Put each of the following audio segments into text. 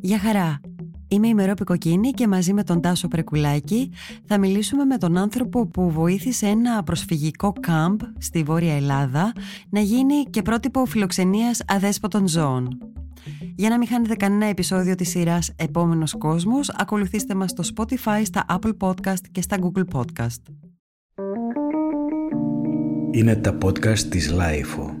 Γεια χαρά! Είμαι η Μερόπη Κοκκίνη και μαζί με τον Τάσο Πρεκουλάκη θα μιλήσουμε με τον άνθρωπο που βοήθησε ένα προσφυγικό κάμπ στη Βόρεια Ελλάδα να γίνει και πρότυπο φιλοξενίας αδέσποτων ζώων. Για να μην χάνετε κανένα επεισόδιο της σειράς «Επόμενος κόσμος», ακολουθήστε μας στο Spotify, στα Apple Podcast και στα Google Podcast. Είναι τα podcast της Lifeo.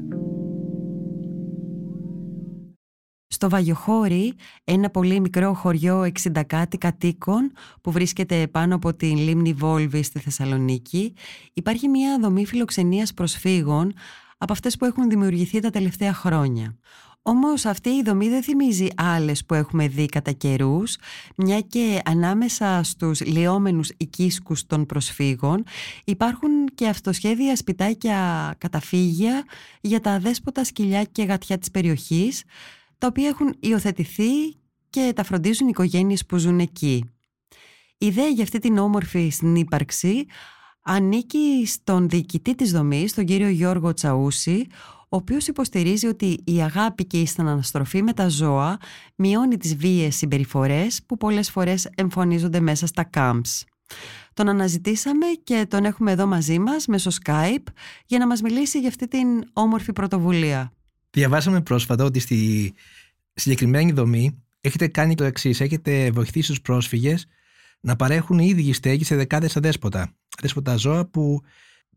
Στο Βαγιοχώρι, ένα πολύ μικρό χωριό 60 κάτι κατοίκων που βρίσκεται πάνω από την λίμνη Βόλβη στη Θεσσαλονίκη, υπάρχει μια δομή φιλοξενίας προσφύγων από αυτές που έχουν δημιουργηθεί τα τελευταία χρόνια. Όμως αυτή η δομή δεν θυμίζει άλλες που έχουμε δει κατά καιρούς, μια και ανάμεσα στους λιόμενους οικίσκους των προσφύγων υπάρχουν και αυτοσχέδια σπιτάκια καταφύγια για τα δέσποτα σκυλιά και γατιά της περιοχής, τα οποία έχουν υιοθετηθεί και τα φροντίζουν οι οικογένειες που ζουν εκεί. Η ιδέα για αυτή την όμορφη συνύπαρξη ανήκει στον διοικητή της δομής, τον κύριο Γιώργο Τσαούση, ο οποίος υποστηρίζει ότι η αγάπη και η στεναναστροφή με τα ζώα μειώνει τις βίαιες συμπεριφορές που πολλές φορές εμφανίζονται μέσα στα camps. Τον αναζητήσαμε και τον έχουμε εδώ μαζί μας μέσω Skype για να μας μιλήσει για αυτή την όμορφη πρωτοβουλία. Διαβάσαμε πρόσφατα ότι στη συγκεκριμένη δομή έχετε κάνει το εξής. Έχετε βοηθήσει τους πρόσφυγες να παρέχουν οι ίδιοι στέγη σε δεκάδες αδέσποτα. Αδέσποτα ζώα που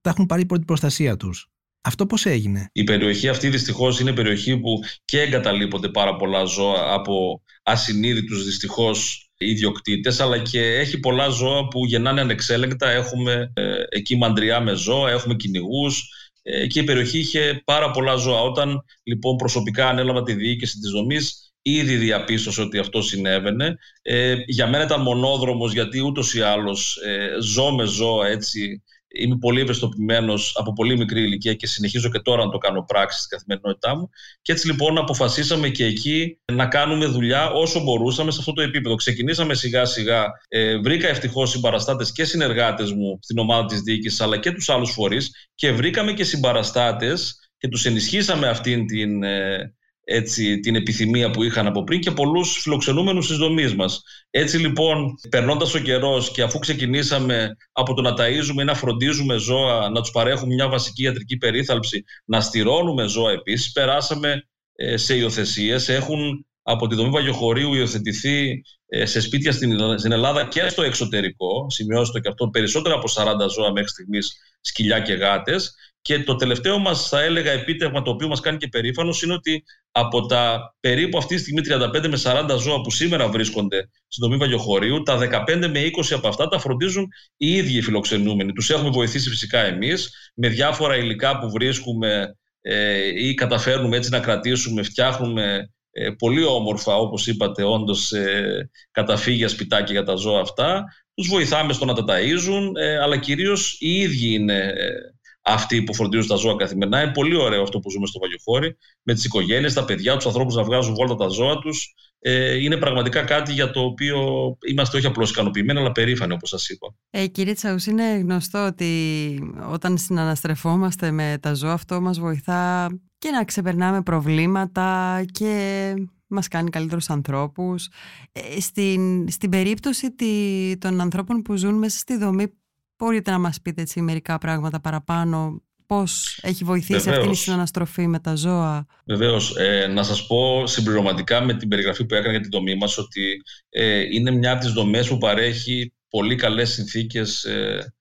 τα έχουν πάρει υπό την προστασία τους. Αυτό πώς έγινε; Η περιοχή αυτή δυστυχώς είναι περιοχή που και εγκαταλείπονται πάρα πολλά ζώα από ασυνείδητους δυστυχώς ιδιοκτήτες, αλλά και έχει πολλά ζώα που γεννάνε ανεξέλεγκτα. Έχουμε ε, εκεί μαντριά με ζώα, έχουμε κυνηγούς, ε, και η περιοχή είχε πάρα πολλά ζώα. Όταν λοιπόν προσωπικά ανέλαβα τη διοίκηση της δομής, ήδη διαπίστωσε ότι αυτό συνέβαινε. Ε, για μένα ήταν μονόδρομος γιατί ούτως ή άλλως ε, ζω με ζώα έτσι Είμαι πολύ ευαισθητοποιημένος από πολύ μικρή ηλικία και συνεχίζω και τώρα να το κάνω πράξη στην καθημερινότητά μου. Και έτσι λοιπόν αποφασίσαμε και εκεί να κάνουμε δουλειά όσο μπορούσαμε σε αυτό το επίπεδο. Ξεκινήσαμε σιγά σιγά. Ε, βρήκα ευτυχώς συμπαραστάτες και συνεργάτες μου στην ομάδα της διοίκησης αλλά και τους άλλους φορείς και βρήκαμε και συμπαραστάτες και τους ενισχύσαμε αυτήν την, ε, έτσι, την επιθυμία που είχαν από πριν και πολλούς φιλοξενούμενους στις δομής μας. Έτσι λοιπόν, περνώντας ο καιρός και αφού ξεκινήσαμε από το να ταΐζουμε ή να φροντίζουμε ζώα, να τους παρέχουμε μια βασική ιατρική περίθαλψη, να στηρώνουμε ζώα επίσης, περάσαμε ε, σε υιοθεσίες. Έχουν από τη δομή Βαγιοχωρίου υιοθετηθεί ε, σε σπίτια στην Ελλάδα και στο εξωτερικό, σημειώστε και αυτό, περισσότερα από 40 ζώα μέχρι στιγμής σκυλιά και γάτες και το τελευταίο μας, θα έλεγα, επίτευγμα το οποίο μας κάνει και περήφανος είναι ότι από τα περίπου αυτή τη στιγμή 35 με 40 ζώα που σήμερα βρίσκονται στην δομή Βαγιοχωρίου, τα 15 με 20 από αυτά τα φροντίζουν οι ίδιοι οι φιλοξενούμενοι. Τους έχουμε βοηθήσει φυσικά εμείς με διάφορα υλικά που βρίσκουμε ε, ή καταφέρνουμε έτσι να κρατήσουμε, φτιάχνουμε ε, πολύ όμορφα, όπως είπατε, όντως ε, καταφύγια σπιτάκια για τα ζώα αυτά. Τους βοηθάμε στο να τα ταΐζουν, ε, αλλά κυρίως οι ίδιοι είναι ε, αυτοί που φροντίζουν τα ζώα καθημερινά. Είναι πολύ ωραίο αυτό που ζούμε στο Βαγιοχώρι, με τις οικογένειες, τα παιδιά, τους ανθρώπους να βγάζουν βόλτα τα ζώα τους. Ε, είναι πραγματικά κάτι για το οποίο είμαστε όχι απλώς ικανοποιημένοι, αλλά περήφανοι, όπως σας είπα. Ε, κύριε Τσαούς, είναι γνωστό ότι όταν συναναστρεφόμαστε με τα ζώα, αυτό μας βοηθά και να ξεπερνάμε προβλήματα και μας κάνει καλύτερους ανθρώπους. Ε, στην, στην περίπτωση τη, των ανθρώπων που ζουν μέσα στη δομή Μπορείτε να μας πείτε έτσι μερικά πράγματα παραπάνω πώς έχει βοηθήσει Βεβαίως. αυτή η συναναστροφή με τα ζώα; Βεβαίως. Ε, να σας πω συμπληρωματικά με την περιγραφή που έκανα για την δομή μας ότι ε, είναι μια από τις δομές που παρέχει πολύ καλές συνθήκες ε,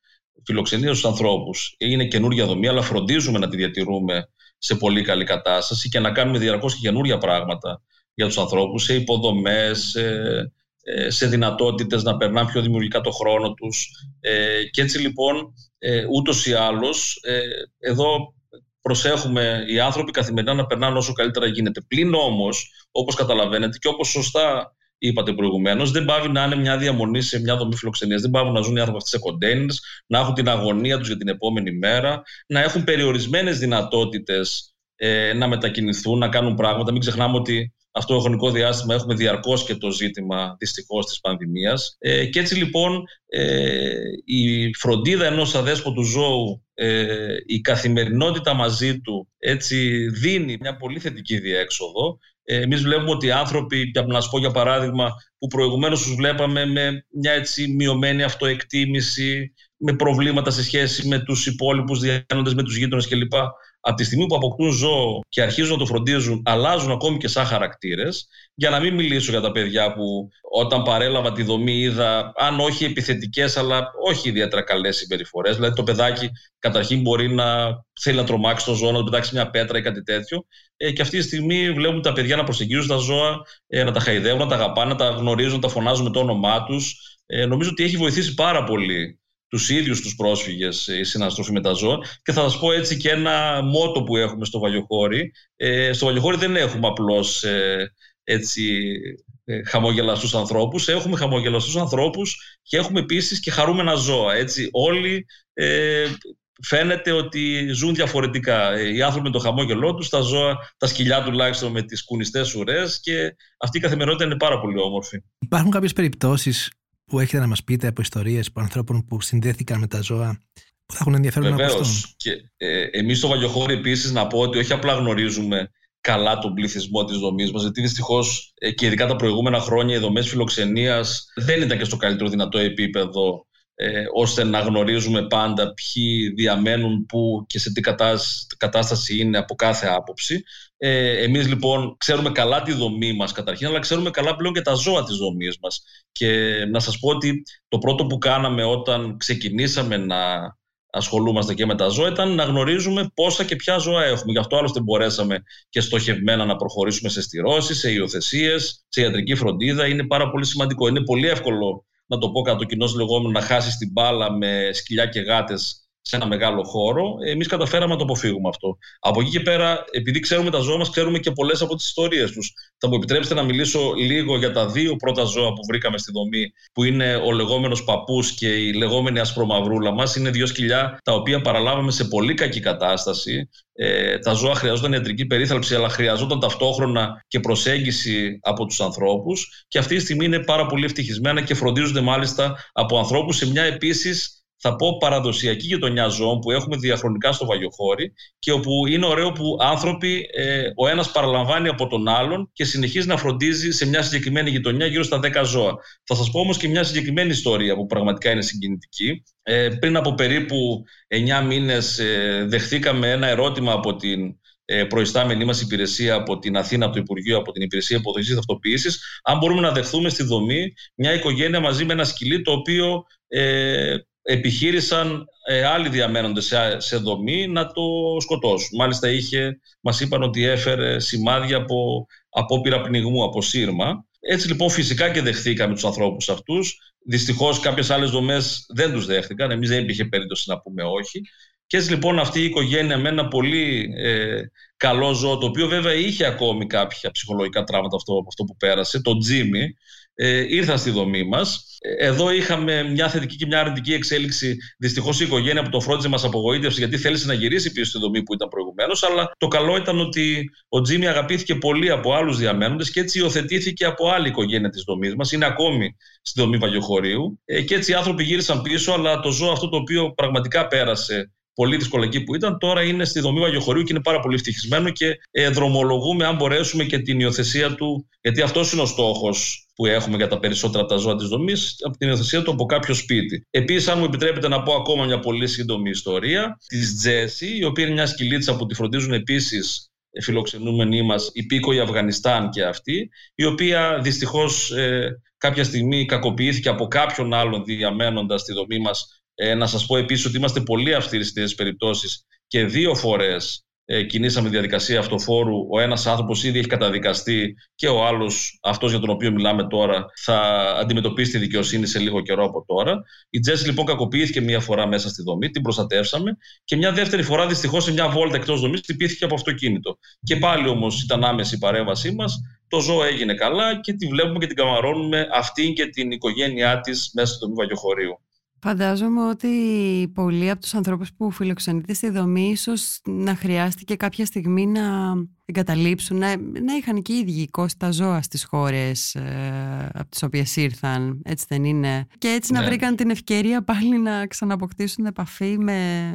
φιλοξενίας στους ανθρώπους. Είναι καινούργια δομή, αλλά φροντίζουμε να τη διατηρούμε σε πολύ καλή κατάσταση και να κάνουμε διαρκώς και καινούργια πράγματα για τους ανθρώπους, σε υποδομές, ε, σε δυνατότητες να περνάνε πιο δημιουργικά το χρόνο τους. Ε, και έτσι λοιπόν ε, ούτως ή άλλως εδώ προσέχουμε οι άνθρωποι καθημερινά να περνάνε όσο καλύτερα γίνεται. Πλην όμως, όπως καταλαβαίνετε και όπως σωστά είπατε προηγουμένως, δεν πάβει να είναι μια διαμονή σε μια δομή φιλοξενίας. Δεν πάβουν να ζουν οι άνθρωποι αυτοί σε κοντέινερς, να έχουν την αγωνία τους για την επόμενη μέρα, να έχουν περιορισμένες δυνατότητες ε, να μετακινηθούν, να κάνουν πράγματα. Μην ξεχνάμε ότι αυτό το χρονικό διάστημα έχουμε διαρκώς και το ζήτημα δυστυχώς της πανδημίας. Ε, και έτσι λοιπόν ε, η φροντίδα ενός αδέσποτου ζώου, ε, η καθημερινότητα μαζί του έτσι δίνει μια πολύ θετική διέξοδο. Ε, εμείς βλέπουμε ότι οι άνθρωποι, και να σου πω για παράδειγμα, που προηγουμένως τους βλέπαμε με μια έτσι μειωμένη αυτοεκτίμηση, με προβλήματα σε σχέση με τους υπόλοιπους διάνοντες, με τους γείτονες κλπ από τη στιγμή που αποκτούν ζώο και αρχίζουν να το φροντίζουν, αλλάζουν ακόμη και σαν χαρακτήρες. Για να μην μιλήσω για τα παιδιά που όταν παρέλαβα τη δομή είδα, αν όχι επιθετικές, αλλά όχι ιδιαίτερα καλές συμπεριφορές. Δηλαδή το παιδάκι καταρχήν μπορεί να θέλει να τρομάξει το ζώο, να του πετάξει μια πέτρα ή κάτι τέτοιο. Ε, και αυτή τη στιγμή βλέπουμε τα παιδιά να προσεγγίζουν τα ζώα, ε, να τα χαϊδεύουν, να τα αγαπάνε, να τα γνωρίζουν, να τα φωνάζουν με το όνομά τους. Ε, νομίζω ότι έχει βοηθήσει πάρα πολύ τους ίδιους τους πρόσφυγες η συναστροφή με τα ζώα και θα σας πω έτσι και ένα μότο που έχουμε στο Βαλιοχώρι. Ε, στο Βαλιοχώρι δεν έχουμε απλώς ε, έτσι ε, χαμογελαστούς ανθρώπους, έχουμε χαμογελαστούς ανθρώπους και έχουμε επίσης και χαρούμενα ζώα. Έτσι. Όλοι ε, φαίνεται ότι ζουν διαφορετικά. Ε, οι άνθρωποι με το χαμόγελό τους, τα ζώα, τα σκυλιά τουλάχιστον με τις κουνιστές ουρές και αυτή η καθημερινότητα είναι πάρα πολύ όμορφη. Υπάρχουν κάποιες περιπτώσεις που έχετε να μας πείτε από ιστορίες από ανθρώπων που συνδέθηκαν με τα ζώα που θα έχουν ενδιαφέρον Βεβαίως. να ακουστούν; Και ε, εμείς στο Βαγιοχώρι επίσης να πω ότι όχι απλά γνωρίζουμε καλά τον πληθυσμό της δομής μας, γιατί δυστυχώς ε, και ειδικά τα προηγούμενα χρόνια οι δομές φιλοξενίας δεν ήταν και στο καλύτερο δυνατό επίπεδο ε, ώστε να γνωρίζουμε πάντα ποιοι διαμένουν πού και σε τι κατάσταση είναι από κάθε άποψη. Ε, εμείς λοιπόν ξέρουμε καλά τη δομή μας καταρχήν, αλλά ξέρουμε καλά πλέον και τα ζώα της δομής μας. Και να σας πω ότι το πρώτο που κάναμε όταν ξεκινήσαμε να ασχολούμαστε και με τα ζώα ήταν να γνωρίζουμε πόσα και ποια ζώα έχουμε. Γι' αυτό άλλωστε μπορέσαμε και στοχευμένα να προχωρήσουμε σε στηρώσεις, σε υιοθεσίες, σε ιατρική φροντίδα. Είναι πάρα πολύ σημαντικό. Είναι πολύ εύκολο να το πω κατά κοινός λεγόμενος, να χάσεις την μπάλα με σκυλιά και γάτες σε ένα μεγάλο χώρο. Εμείς καταφέραμε να το αποφύγουμε αυτό. Από εκεί και πέρα, επειδή ξέρουμε τα ζώα μας, ξέρουμε και πολλές από τις ιστορίες τους. Θα μου επιτρέψετε να μιλήσω λίγο για τα δύο πρώτα ζώα που βρήκαμε στη δομή, που είναι ο λεγόμενος παππούς και η λεγόμενη ασπρομαυρούλα μας. Είναι δύο σκυλιά τα οποία παραλάβαμε σε πολύ κακή κατάσταση. Ε, τα ζώα χρειαζόταν ιατρική περίθαλψη, αλλά χρειαζόταν ταυτόχρονα και προσέγγιση από τους ανθρώπους. Και αυτή τη στιγμή είναι πάρα πολύ ευτυχισμένα και φροντίζονται μάλιστα από ανθρώπους σε μια επίσης θα πω παραδοσιακή γειτονιά ζώων που έχουμε διαχρονικά στο Βαγιοχώρι και όπου είναι ωραίο που άνθρωποι ε, ο ένας παραλαμβάνει από τον άλλον και συνεχίζει να φροντίζει σε μια συγκεκριμένη γειτονιά γύρω στα 10 ζώα. Θα σας πω όμως και μια συγκεκριμένη ιστορία που πραγματικά είναι συγκινητική. Ε, πριν από περίπου 9 μήνες ε, δεχθήκαμε ένα ερώτημα από την ε, προϊστάμενή μας υπηρεσία από την Αθήνα, από το Υπουργείο, από την Υπηρεσία Υποδοχής Ταυτοποίηση, αν μπορούμε να δεχθούμε στη δομή μια οικογένεια μαζί με ένα σκυλί το οποίο ε, επιχείρησαν ε, άλλοι διαμένοντες σε, σε δομή να το σκοτώσουν. Μάλιστα είχε, μας είπαν ότι έφερε σημάδια από απόπειρα πνιγμού, από σύρμα. Έτσι λοιπόν φυσικά και δεχθήκαμε τους ανθρώπους αυτούς. Δυστυχώς κάποιες άλλες δομές δεν τους δέχτηκαν. Εμείς δεν υπήρχε περίπτωση να πούμε όχι. Και έτσι λοιπόν αυτή η οικογένεια με ένα πολύ ε, καλό ζώο, το οποίο βέβαια είχε ακόμη κάποια ψυχολογικά τραύματα αυτό, αυτό που πέρασε, το Τζίμι, ε, ήρθαν στη δομή μας. Ε, εδώ είχαμε μια θετική και μια αρνητική εξέλιξη. Δυστυχώς η οικογένεια που το φρόντιζε μας απογοήτευσε γιατί θέλησε να γυρίσει πίσω στη δομή που ήταν προηγουμένως. Αλλά το καλό ήταν ότι ο Τζίμι αγαπήθηκε πολύ από άλλους διαμένοντες και έτσι υιοθετήθηκε από άλλη οικογένεια της δομής μας. Είναι ακόμη στη δομή Βαγιοχωρίου. Ε, και έτσι οι άνθρωποι γύρισαν πίσω, αλλά το ζώο αυτό το οποίο πραγματικά πέρασε πολύ δύσκολα εκεί που ήταν. Τώρα είναι στη δομή Βαγιοχωρίου και είναι πάρα πολύ ευτυχισμένο και ε, δρομολογούμε αν μπορέσουμε και την υιοθεσία του, γιατί αυτός είναι ο στόχος που έχουμε για τα περισσότερα από τα ζώα της δομής, από την υιοθεσία του από κάποιο σπίτι. Επίσης, αν μου επιτρέπετε να πω ακόμα μια πολύ σύντομη ιστορία της Τζέσι, η οποία είναι μια σκυλίτσα που τη φροντίζουν επίσης φιλοξενούμενοι μας, υπήκοοι Αφγανιστάν και αυτή, η οποία δυστυχώς ε, κάποια στιγμή κακοποιήθηκε από κάποιον άλλον διαμένοντας στη δομή μας ε, να σας πω επίσης ότι είμαστε πολύ αυστηροί στις περιπτώσεις και δύο φορές ε, κινήσαμε διαδικασία αυτοφόρου. Ο ένας άνθρωπος ήδη έχει καταδικαστεί και ο άλλος, αυτός για τον οποίο μιλάμε τώρα, θα αντιμετωπίσει τη δικαιοσύνη σε λίγο καιρό από τώρα. Η Τζέσι λοιπόν κακοποιήθηκε μία φορά μέσα στη δομή, την προστατεύσαμε και μια δεύτερη φορά δυστυχώς σε μια βόλτα εκτός δομής χτυπήθηκε από αυτοκίνητο. Και πάλι όμως ήταν άμεση η παρέμβασή μας. Το ζώο έγινε καλά και τη βλέπουμε και την καμαρώνουμε αυτήν και την οικογένειά της μέσα στο δομή Βαγιοχωρίου. Φαντάζομαι ότι πολλοί από τους ανθρώπους που φιλοξενείται στη δομή ίσως να χρειάστηκε κάποια στιγμή να εγκαταλείψουν, να, να είχαν και οι ίδιοι τα ζώα στις χώρες ε, από τις οποίες ήρθαν, έτσι δεν είναι. Και έτσι να ναι. βρήκαν την ευκαιρία πάλι να ξαναποκτήσουν επαφή με,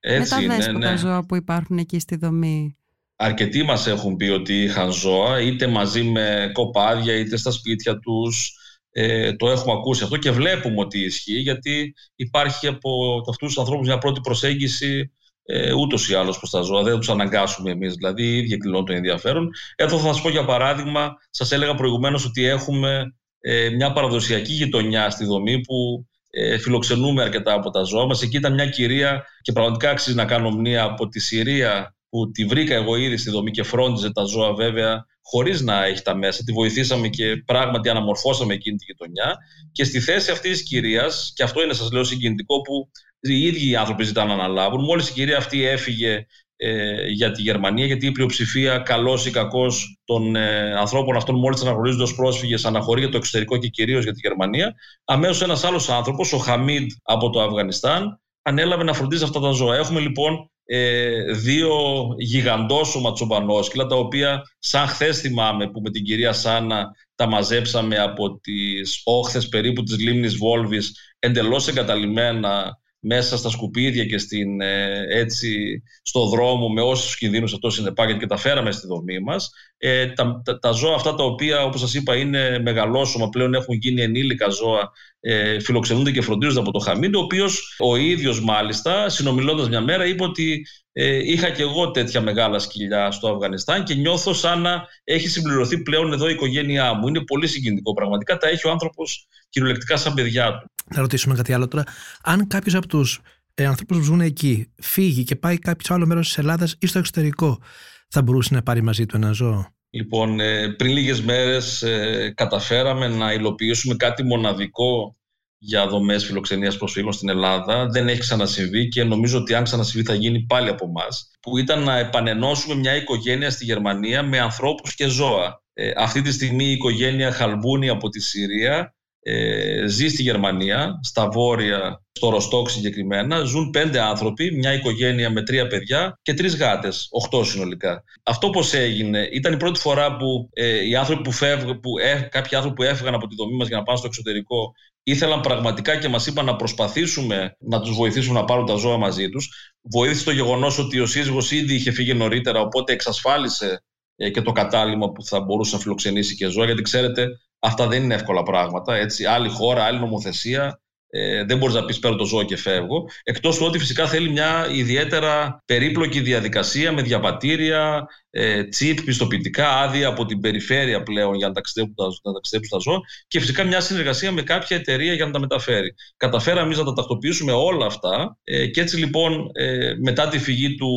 έτσι, με τα δέσποτα ναι. ζώα που υπάρχουν εκεί στη δομή. Αρκετοί μας έχουν πει ότι είχαν ζώα, είτε μαζί με κοπάδια, είτε στα σπίτια τους, ε, το έχουμε ακούσει αυτό και βλέπουμε ότι ισχύει γιατί υπάρχει από αυτούς τους ανθρώπους μια πρώτη προσέγγιση ε, ούτως ή άλλως προς τα ζώα. Δεν τους αναγκάσουμε εμείς, δηλαδή οι ίδιοι εκδηλώνουν το ενδιαφέρον. Εδώ θα σας πω για παράδειγμα, σας έλεγα προηγουμένως ότι έχουμε ε, μια παραδοσιακή γειτονιά στη δομή που ε, φιλοξενούμε αρκετά από τα ζώα μας. Εκεί ήταν μια κυρία και πραγματικά αξίζει να κάνω μνήμα από τη Συρία που τη βρήκα εγώ ήδη στη δομή και φρόντιζε τα ζώα βέβαια χωρίς να έχει τα μέσα. Τη βοηθήσαμε και πράγματι αναμορφώσαμε εκείνη τη γειτονιά. Και στη θέση αυτή της κυρίας, και αυτό είναι, σας λέω, συγκινητικό που οι ίδιοι οι άνθρωποι ζητάνε να αναλάβουν. Μόλις η κυρία αυτή έφυγε ε, για τη Γερμανία, γιατί η πλειοψηφία, καλός ή κακός, των ε, ανθρώπων αυτών, μόλις αναγνωρίζονται ως πρόσφυγες, αναχωρεί για το εξωτερικό και κυρίως για τη Γερμανία. Αμέσως ένας άλλος άνθρωπος, ο Χαμίντ από το Αφγανιστάν, ανέλαβε να φροντίζει αυτά τα ζώα. Έχουμε λοιπόν ε, δύο γιγαντόσωμα τσομπανόσκυλα, τα οποία σαν χθες θυμάμαι που με την κυρία Σάνα τα μαζέψαμε από τις όχθες περίπου της λίμνης Βόλβης εντελώς εγκαταλειμμένα μέσα στα σκουπίδια και στην, ε, έτσι, στο δρόμο με όσους κινδύνους αυτό συνεπάγεται και τα φέραμε στη δομή μας. Ε, τα, τα, τα, ζώα αυτά τα οποία όπως σας είπα είναι μεγαλόσωμα, πλέον έχουν γίνει ενήλικα ζώα, ε, φιλοξενούνται και φροντίζονται από το Χαμίντ, ο οποίος ο ίδιος μάλιστα συνομιλώντας μια μέρα είπε ότι ε, είχα και εγώ τέτοια μεγάλα σκυλιά στο Αφγανιστάν και νιώθω σαν να έχει συμπληρωθεί πλέον εδώ η οικογένειά μου. Είναι πολύ συγκινητικό πραγματικά, τα έχει ο άνθρωπος κυριολεκτικά σαν παιδιά του να ρωτήσουμε κάτι άλλο τώρα. Αν κάποιος από τους ε, ανθρώπους που ζουν εκεί φύγει και πάει κάποιο άλλο μέρος της Ελλάδας ή στο εξωτερικό, θα μπορούσε να πάρει μαζί του ένα ζώο; Λοιπόν, ε, πριν λίγες μέρες ε, καταφέραμε να υλοποιήσουμε κάτι μοναδικό για δομές φιλοξενίας προσφύγων στην Ελλάδα. Δεν έχει ξανασυμβεί και νομίζω ότι αν ξανασυμβεί θα γίνει πάλι από εμάς. Που ήταν να επανενώσουμε μια οικογένεια στη Γερμανία με ανθρώπους και ζώα. Ε, αυτή τη στιγμή η οικογένεια Χαλμπούνι από τη Συρία ε, ζει στη Γερμανία, στα βόρεια, στο Ροστόκ συγκεκριμένα, ζουν πέντε άνθρωποι, μια οικογένεια με τρία παιδιά και τρεις γάτες, οχτώ συνολικά. Αυτό πώς έγινε, ήταν η πρώτη φορά που ε, οι άνθρωποι που φεύγουν, που, ε, κάποιοι άνθρωποι που έφυγαν από τη δομή μας για να πάνε στο εξωτερικό, ήθελαν πραγματικά και μας είπαν να προσπαθήσουμε να τους βοηθήσουμε να πάρουν τα ζώα μαζί τους. Βοήθησε το γεγονός ότι ο σύζυγος ήδη είχε φύγει νωρίτερα, οπότε εξασφάλισε ε, και το κατάλημα που θα μπορούσε να φιλοξενήσει και ζώα, γιατί ξέρετε, Αυτά δεν είναι εύκολα πράγματα. Έτσι. Άλλη χώρα, άλλη νομοθεσία. Ε, δεν μπορείς να πεις παίρνω το ζώο και φεύγω. Εκτός του ότι φυσικά θέλει μια ιδιαίτερα περίπλοκη διαδικασία με διαβατήρια, ε, τσίπ, πιστοποιητικά, άδεια από την περιφέρεια πλέον για να ταξιδέψουν τα, να ταξιδέψουν τα ζώα και φυσικά μια συνεργασία με κάποια εταιρεία για να τα μεταφέρει. Καταφέραμε εμείς να τα τακτοποιήσουμε όλα αυτά ε, και έτσι λοιπόν ε, μετά τη φυγή του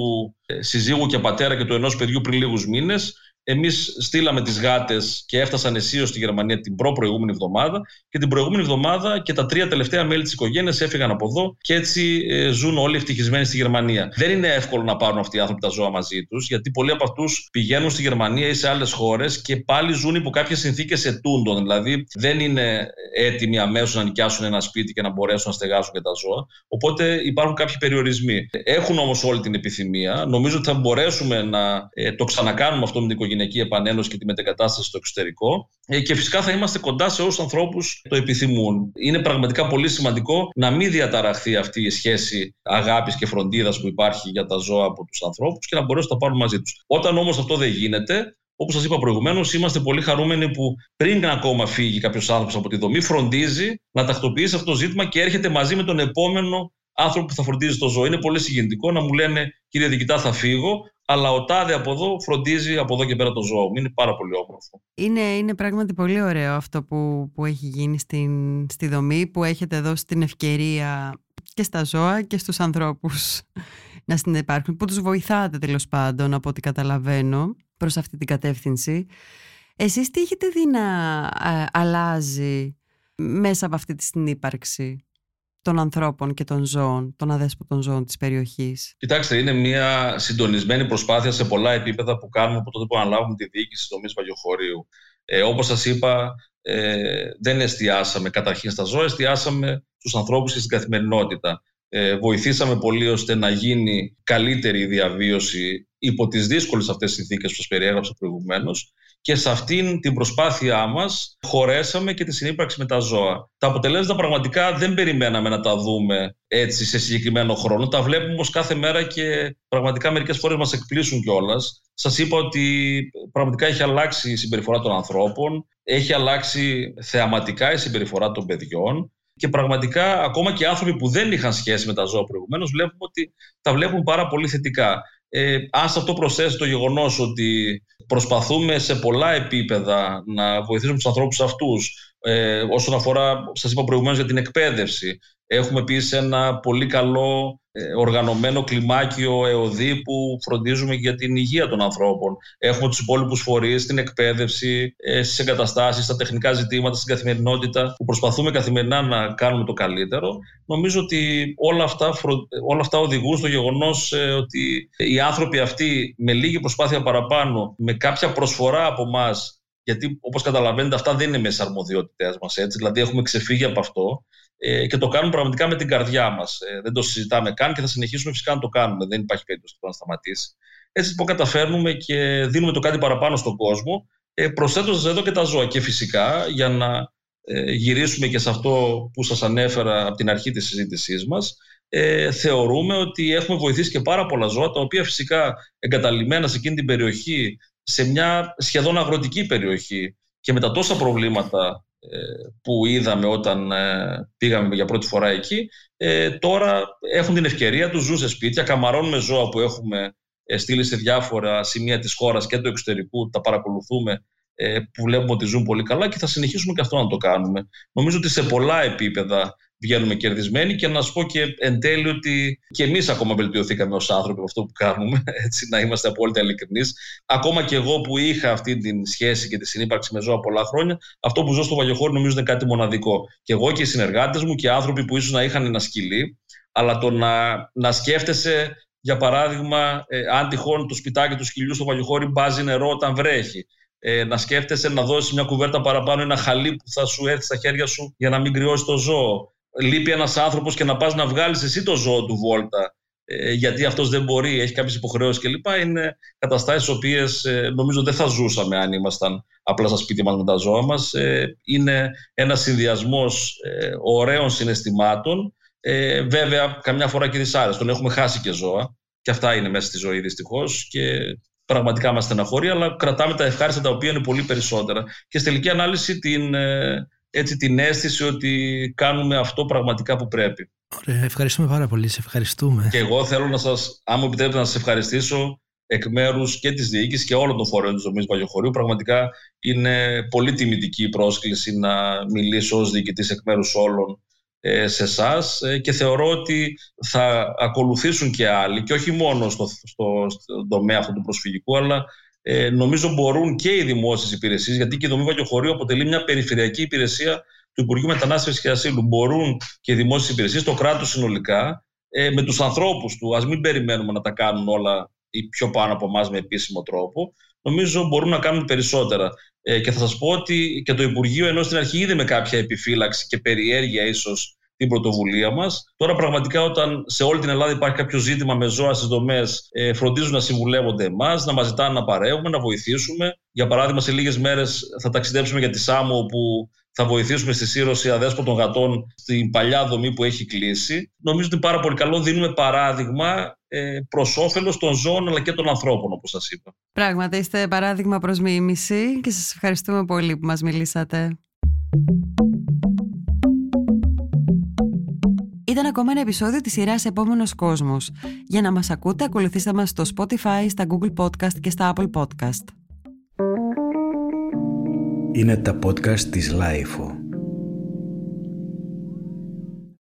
ε, συζύγου και πατέρα και του ενός παιδιού πριν λίγους μήνες, Εμείς στείλαμε τις γάτες και έφτασαν αισίως στη Γερμανία την προ-προηγούμενη εβδομάδα και την προηγούμενη εβδομάδα και τα τρία τελευταία μέλη της οικογένειας έφυγαν από εδώ και έτσι ε, ζουν όλοι ευτυχισμένοι στη Γερμανία. Δεν είναι εύκολο να πάρουν αυτοί οι άνθρωποι τα ζώα μαζί τους, γιατί πολλοί από αυτούς πηγαίνουν στη Γερμανία ή σε άλλες χώρες και πάλι ζουν υπό κάποιες συνθήκες ετούντων. Δηλαδή δεν είναι έτοιμοι αμέσως να νοικιάσουν ένα σπίτι και να μπορέσουν να στεγάσουν και τα ζώα. Οπότε υπάρχουν κάποιοι περιορισμοί. Έχουν όμως όλη την επιθυμία. Νομίζω ότι θα μπορέσουμε να ε, το ξανακάνουμε αυτό με την οικογένεια οικογενειακή επανένωση και τη μετεγκατάσταση στο εξωτερικό. Ε, και φυσικά θα είμαστε κοντά σε όσου ανθρώπους το επιθυμούν. Είναι πραγματικά πολύ σημαντικό να μην διαταραχθεί αυτή η σχέση αγάπης και φροντίδας που υπάρχει για τα ζώα από τους ανθρώπους και να μπορέσουν να τα πάρουν μαζί τους. Όταν όμως αυτό δεν γίνεται, Όπως σας είπα προηγουμένως, είμαστε πολύ χαρούμενοι που πριν ακόμα φύγει κάποιος άνθρωπος από τη δομή, φροντίζει να τακτοποιήσει αυτό το ζήτημα και έρχεται μαζί με τον επόμενο άνθρωπο που θα φροντίζει το ζώο. Είναι πολύ συγκινητικό να μου λένε, κύριε Δικητά, θα φύγω, αλλά ο τάδε από εδώ φροντίζει από εδώ και πέρα το ζώο Είναι πάρα πολύ όμορφο. Είναι, είναι πράγματι πολύ ωραίο αυτό που, που έχει γίνει στην, στη δομή, που έχετε δώσει την ευκαιρία και στα ζώα και στους ανθρώπους να συνεπάρχουν, που τους βοηθάτε τέλος πάντων από ό,τι καταλαβαίνω προς αυτή την κατεύθυνση. Εσείς τι έχετε δει να αλλάζει μέσα από αυτή τη συνύπαρξη; Των ανθρώπων και των ζώων, των αδέσποτων ζώων της περιοχής. Κοιτάξτε, είναι μια συντονισμένη προσπάθεια σε πολλά επίπεδα που κάνουμε από τότε που αναλάβουμε τη διοίκηση της δομής Βαγιοχωρίου. Ε, όπως σας είπα, ε, δεν εστιάσαμε καταρχήν στα ζώα, εστιάσαμε στους ανθρώπους και στην καθημερινότητα. Ε, βοηθήσαμε πολύ ώστε να γίνει καλύτερη η διαβίωση υπό τις δύσκολες αυτές συνθήκες που σας περιέγραψα προηγουμένως και σε αυτήν την προσπάθειά μας χωρέσαμε και τη συνύπαρξη με τα ζώα. Τα αποτελέσματα πραγματικά δεν περιμέναμε να τα δούμε έτσι σε συγκεκριμένο χρόνο. Τα βλέπουμε όμως κάθε μέρα και πραγματικά μερικές φορές μας εκπλήσουν κιόλας. Σας είπα ότι πραγματικά έχει αλλάξει η συμπεριφορά των ανθρώπων, έχει αλλάξει θεαματικά η συμπεριφορά των παιδιών και πραγματικά ακόμα και άνθρωποι που δεν είχαν σχέση με τα ζώα προηγουμένως βλέπουμε ότι τα βλέπουν πάρα πολύ θετικά. Ε, αν σε αυτό προσθέσει το γεγονός ότι προσπαθούμε σε πολλά επίπεδα να βοηθήσουμε τους ανθρώπους αυτούς ε, όσον αφορά, σας είπα προηγουμένως για την εκπαίδευση. Έχουμε επίσης ένα πολύ καλό ε, οργανωμένο κλιμάκιο ΕΟΔΗ που φροντίζουμε για την υγεία των ανθρώπων. Έχουμε τους υπόλοιπους φορείς, την εκπαίδευση, ε, στις εγκαταστάσεις, στα τεχνικά ζητήματα, στην καθημερινότητα που προσπαθούμε καθημερινά να κάνουμε το καλύτερο. Νομίζω ότι όλα αυτά, όλα αυτά οδηγούν στο γεγονός ε, ότι οι άνθρωποι αυτοί με λίγη προσπάθεια παραπάνω, με κάποια προσφορά από εμά γιατί όπως καταλαβαίνετε αυτά δεν είναι μέσα αρμοδιότητές μας, έτσι, δηλαδή έχουμε ξεφύγει από αυτό ε, και το κάνουμε πραγματικά με την καρδιά μας. Ε, δεν το συζητάμε καν και θα συνεχίσουμε φυσικά να το κάνουμε, δεν υπάρχει περίπτωση να σταματήσει. Έτσι λοιπόν καταφέρνουμε και δίνουμε το κάτι παραπάνω στον κόσμο, ε, προσθέτοντας εδώ και τα ζώα και φυσικά για να ε, γυρίσουμε και σε αυτό που σας ανέφερα από την αρχή της συζήτησής μας, ε, θεωρούμε ότι έχουμε βοηθήσει και πάρα πολλά ζώα, τα οποία φυσικά εγκαταλειμμένα σε εκείνη την περιοχή σε μια σχεδόν αγροτική περιοχή και με τα τόσα προβλήματα ε, που είδαμε όταν ε, πήγαμε για πρώτη φορά εκεί, ε, τώρα έχουν την ευκαιρία τους ζουν σε σπίτια, καμαρώνουμε ζώα που έχουμε στείλει σε διάφορα σημεία της χώρας και του εξωτερικού, τα παρακολουθούμε που βλέπουμε ότι ζουν πολύ καλά και θα συνεχίσουμε και αυτό να το κάνουμε. Νομίζω ότι σε πολλά επίπεδα βγαίνουμε κερδισμένοι και να σου πω και εν τέλει ότι και εμείς ακόμα βελτιωθήκαμε ως άνθρωποι από αυτό που κάνουμε, έτσι, να είμαστε απόλυτα ειλικρινείς. Ακόμα και εγώ που είχα αυτή τη σχέση και τη συνύπαρξη με ζώα πολλά χρόνια, αυτό που ζω στο Βαγιοχώρι νομίζω είναι κάτι μοναδικό. Και εγώ και οι συνεργάτες μου και άνθρωποι που ίσως να είχαν ένα σκυλί, αλλά το να, να σκέφτεσαι, για παράδειγμα, ε, αν τυχόν το σπιτάκι του σκυλιού στο Βαγιοχώρι μπάζει νερό όταν βρέχει. Ε, να σκέφτεσαι να δώσεις μια κουβέρτα παραπάνω, ένα χαλί που θα σου έρθει στα χέρια σου για να μην κρυώσει το ζώο λείπει ένας άνθρωπος και να πας να βγάλεις εσύ το ζώο του βόλτα ε, γιατί αυτός δεν μπορεί, έχει κάποιες υποχρεώσεις κλπ. Είναι καταστάσεις οι οποίες ε, νομίζω δεν θα ζούσαμε αν ήμασταν απλά στα σπίτια μας με τα ζώα μας. Ε, είναι ένα συνδυασμός ωραίων συναισθημάτων. βέβαια, καμιά φορά και δυσάρεστον. Έχουμε χάσει και ζώα και αυτά είναι μέσα στη ζωή δυστυχώς και πραγματικά μας στεναχωρεί, αλλά κρατάμε τα ευχάριστα τα οποία είναι πολύ περισσότερα. Και στη τελική ανάλυση την έτσι την αίσθηση ότι κάνουμε αυτό πραγματικά που πρέπει. Ωραία, ευχαριστούμε πάρα πολύ. Σε ευχαριστούμε. Και εγώ θέλω να σας, αν μου επιτρέπετε, να σας ευχαριστήσω εκ μέρους και της διοίκησης και όλων των φορέων της δομή Βαγιοχωρίου. Πραγματικά είναι πολύ τιμητική η πρόσκληση να μιλήσω ως διοικητής εκ μέρους όλων ε, σε εσάς ε, και θεωρώ ότι θα ακολουθήσουν και άλλοι και όχι μόνο στο, στο, στο τομέα αυτού του προσφυγικού αλλά ε, νομίζω μπορούν και οι δημόσιες υπηρεσίες, γιατί και η δομή Βαγιοχωρίου αποτελεί μια περιφερειακή υπηρεσία του Υπουργείου Μετανάστευσης και Ασύλου. Μπορούν και οι δημόσιες υπηρεσίες, το κράτος συνολικά, ε, με τους ανθρώπους του, ας μην περιμένουμε να τα κάνουν όλα ή πιο πάνω από εμάς με επίσημο τρόπο, νομίζω μπορούν να κάνουν περισσότερα. Ε, και θα σας πω ότι και το Υπουργείο, ενώ στην αρχή είδε με κάποια επιφύλαξη και περιέργεια ίσως την πρωτοβουλία μας. Τώρα, πραγματικά, όταν σε όλη την Ελλάδα υπάρχει κάποιο ζήτημα με ζώα στις δομές, ε, φροντίζουν να συμβουλεύονται εμάς, να μας ζητάνε να παρεύουμε, να βοηθήσουμε. Για παράδειγμα, σε λίγες μέρες θα ταξιδέψουμε για τη Σάμο, όπου θα βοηθήσουμε στη σύρωση αδέσποτων γατών στην παλιά δομή που έχει κλείσει. Νομίζω ότι είναι πάρα πολύ καλό. Δίνουμε παράδειγμα ε, προς όφελος των ζώων αλλά και των ανθρώπων, όπως σας είπα. Πράγματι, είστε παράδειγμα προς μίμηση και σας ευχαριστούμε πολύ που μας μιλήσατε. Ήταν ακόμα ένα επεισόδιο της σειράς «Επόμενος κόσμος». Για να μας ακούτε, ακολουθήστε μας στο Spotify, στα Google Podcast και στα Apple Podcast. Είναι τα podcast της Lifeo.